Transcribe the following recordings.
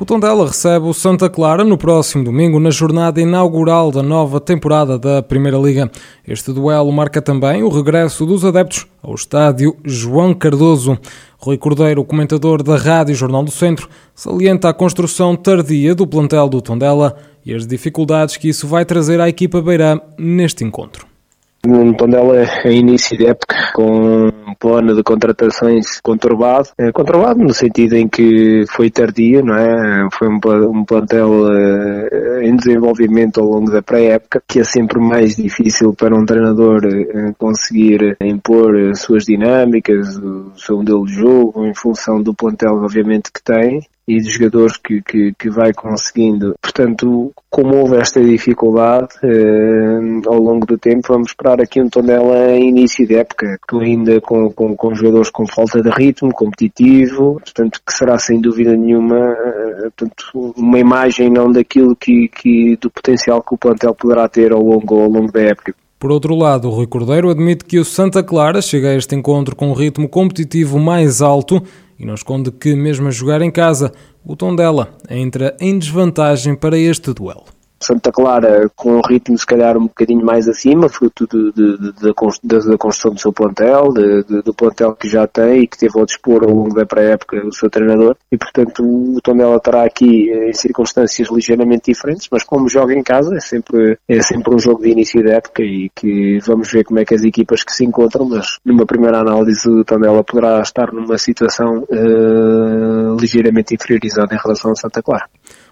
O Tondela recebe o Santa Clara no próximo domingo na jornada inaugural da nova temporada da Primeira Liga. Este duelo marca também o regresso dos adeptos ao estádio João Cardoso. Rui Cordeiro, comentador da Rádio Jornal do Centro, salienta a construção tardia do plantel do Tondela e as dificuldades que isso vai trazer à equipa beirã neste encontro. No Tondela é início de época com um plano de contratações conturbado, é, conturbado no sentido em que foi tardio, não é? Foi um, um plantel uh, em desenvolvimento ao longo da pré-época, que é sempre mais difícil para um treinador uh, conseguir impor as suas dinâmicas, o seu modelo de jogo, em função do plantel obviamente que tem e dos jogadores que, que, que, vai conseguindo. Portanto, como houve esta dificuldade eh, ao longo do tempo, vamos esperar aqui um Tondela em início de época, que ainda com, com, com jogadores com falta de ritmo, competitivo, portanto, que será sem dúvida nenhuma eh, portanto, uma imagem não daquilo que, que, do potencial que o plantel poderá ter ao longo, ao longo da época. Por outro lado, o Rui Cordeiro admite que o Santa Clara chega a este encontro com um ritmo competitivo mais alto e não esconde que, mesmo a jogar em casa, o Tondela entra em desvantagem para este duelo. Santa Clara com um ritmo se calhar um bocadinho mais acima, fruto de, de, de, da construção do seu plantel, do plantel que já tem e que teve ao dispor ao longo da pré-época o seu treinador. E portanto o Tondela estará aqui em circunstâncias ligeiramente diferentes, mas como joga em casa é sempre, é sempre um jogo de início da época e que vamos ver como é que as equipas que se encontram, mas numa primeira análise o Tondela poderá estar numa situação uh, ligeiramente inferiorizada em relação a Santa Clara.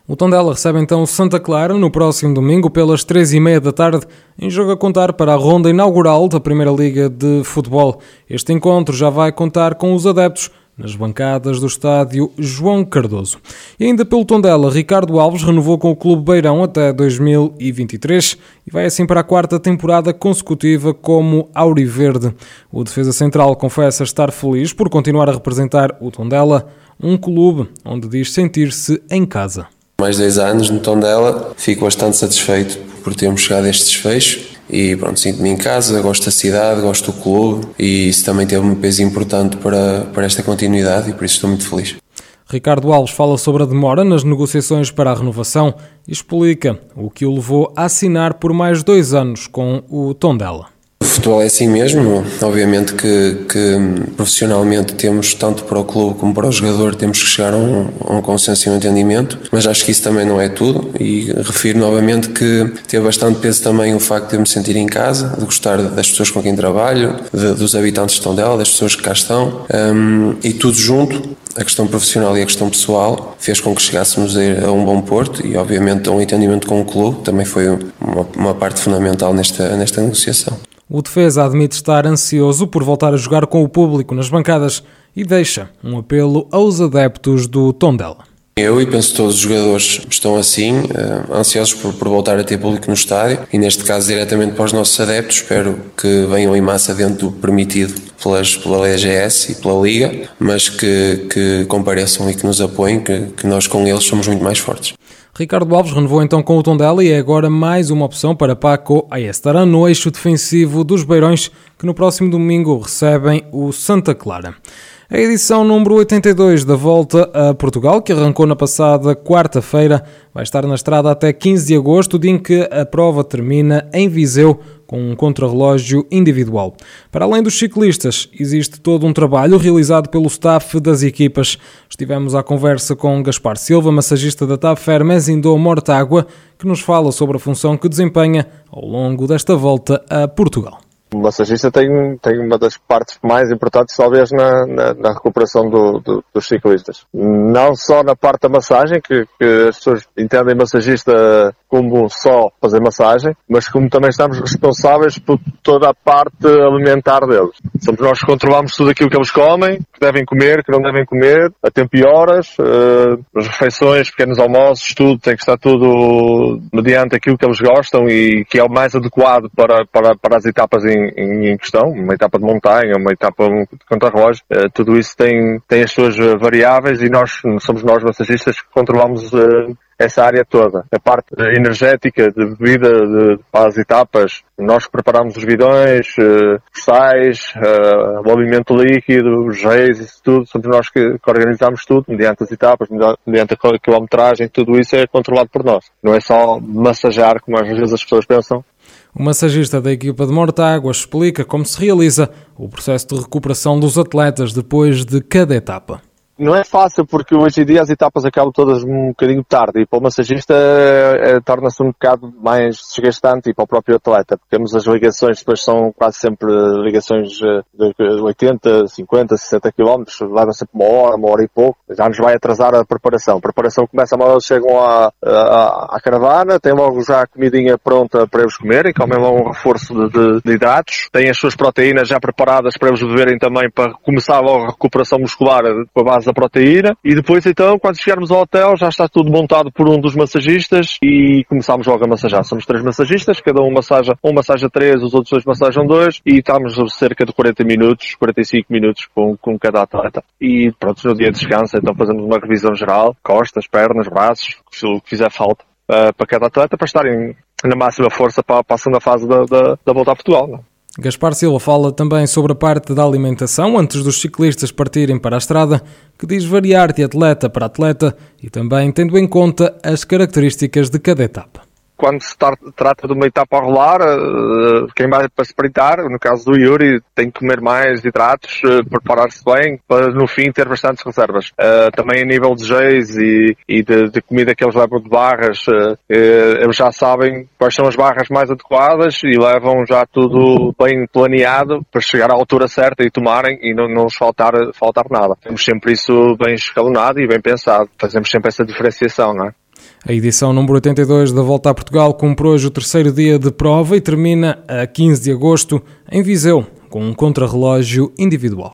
O Tondela recebe então Santa Clara no próximo domingo pelas três e meia da tarde, em jogo a contar para a ronda inaugural da Primeira Liga de Futebol. Este encontro já vai contar com os adeptos nas bancadas do estádio João Cardoso. E ainda pelo Tondela, Ricardo Alves renovou com o Clube Beirão até 2023 e vai assim para a quarta temporada consecutiva como Auriverde. O defesa central confessa estar feliz por continuar a representar o Tondela, um clube onde diz sentir-se em casa mais 10 anos no Tondela, fico bastante satisfeito por termos chegado a este desfecho e pronto, sinto-me em casa, gosto da cidade, gosto do clube e isso também teve um peso importante para, para esta continuidade e por isso estou muito feliz. Ricardo Alves fala sobre a demora nas negociações para a renovação e explica o que o levou a assinar por mais dois anos com o Tondela futebol é assim mesmo. Obviamente que, que, profissionalmente temos, tanto para o clube como para o jogador, temos que chegar a um, a um consenso e um entendimento, mas acho que isso também não é tudo. E refiro novamente que teve bastante peso também o facto de eu me sentir em casa, de gostar das pessoas com quem trabalho, de, dos habitantes de Tondela, das pessoas que cá estão, um, e tudo junto a questão profissional e a questão pessoal fez com que chegássemos a um bom porto e, obviamente, a um entendimento com o clube também foi uma, uma parte fundamental nesta, nesta negociação. O defesa admite estar ansioso por voltar a jogar com o público nas bancadas e deixa um apelo aos adeptos do Tondela. Eu e penso todos os jogadores estão assim, uh, ansiosos por, por, voltar a ter público no estádio e neste caso diretamente para os nossos adeptos, espero que venham em massa dentro do permitido pelas, pela LGS e pela Liga, mas que, que compareçam e que nos apoiem, que, que nós com eles somos muito mais fortes. Ricardo Alves renovou então com o Tondela e é agora mais uma opção para Paco Ayestará no eixo defensivo dos Beirões, que no próximo domingo recebem o Santa Clara. A edição número 82 da Volta a Portugal, que arrancou na passada quarta-feira, vai estar na estrada até 15 de agosto, dia em que a prova termina em Viseu com um contrarrelógio individual. Para além dos ciclistas, existe todo um trabalho realizado pelo staff das equipas. Estivemos à conversa com Gaspar Silva, massagista da TAP Fermes Indo Mortágua, que nos fala sobre a função que desempenha ao longo desta volta a Portugal. O massagista tem, tem uma das partes mais importantes, talvez, na, na, na recuperação do, do, dos ciclistas. Não só na parte da massagem, que, que as pessoas entendem massagista como só fazer massagem, mas como também estamos responsáveis por toda a parte alimentar deles. Somos nós que controlamos tudo aquilo que eles comem, que devem comer, que não devem comer, a tempo e horas, uh, as refeições, pequenos almoços, tudo, tem que estar tudo mediante aquilo que eles gostam e que é o mais adequado para, para, para as etapas em em, em, questão, uma etapa de montanha, uma etapa de contra-relógio, uh, tudo isso tem, tem as suas variáveis e nós somos nós massagistas que controlamos uh, essa área toda. A parte energética de bebida de, as etapas, nós preparamos os bidões, uh, os sais, uh, o alimento líquido, os reis, isso tudo, somos nós que, que, organizamos tudo, mediante as etapas, mediante a quilometragem, tudo isso é controlado por nós. Não é só massajar, como às vezes as pessoas pensam. O massagista da equipa de Mortágua explica como se realiza o processo de recuperação dos atletas depois de cada etapa. Não é fácil porque hoje em dia as etapas acabam todas um bocadinho tarde e para o massagista é, torna-se um bocado mais desgastante e para o próprio atleta, porque temos as ligações, depois são quase sempre ligações de 80, 50, 60 km, leva sempre uma hora, uma hora e pouco, já nos vai atrasar a preparação. A preparação começa a hora, chegam à, à, à, caravana, têm logo já a comidinha pronta para eles comerem, comem logo um reforço de, de, de hidratos, têm as suas proteínas já preparadas para eles beberem também para começar logo a recuperação muscular com a base da proteína e depois então quando chegarmos ao hotel já está tudo montado por um dos massagistas e começamos logo a massajar. Somos três massagistas, cada um massaja, um massaja três, os outros dois massajam dois e estamos cerca de 40 minutos, 45 minutos com, com cada atleta. E pronto, no dia de descanso então fazemos uma revisão geral, costas, pernas, braços, o que fizer falta. Uh, para cada atleta para estarem na máxima força para, para a segunda fase da, da, da volta a Portugal. Não? Gaspar Silva fala também sobre a parte da alimentação antes dos ciclistas partirem para a estrada, que diz variar de atleta para atleta e também tendo em conta as características de cada etapa quando se trata de uma etapa a rolar, uh, quem vai para sprintar, no caso do Yuri, tem que comer mais hidratos, uh, preparar-se bem, para no fim ter bastantes reservas. Uh, também a nível de géis e, e de, de, comida que eles levam de barras, eles já sabem quais são as barras mais adequadas e levam já tudo bem planeado para chegar à altura certa e tomarem e não, não faltar, faltar nada. Temos sempre isso bem escalonado e bem pensado. Fazemos sempre essa diferenciação, não é? A edição número 82 da Volta a Portugal cumpre hoje o terceiro dia de prova e termina a 15 de agosto em Viseu, com um contrarrelógio individual.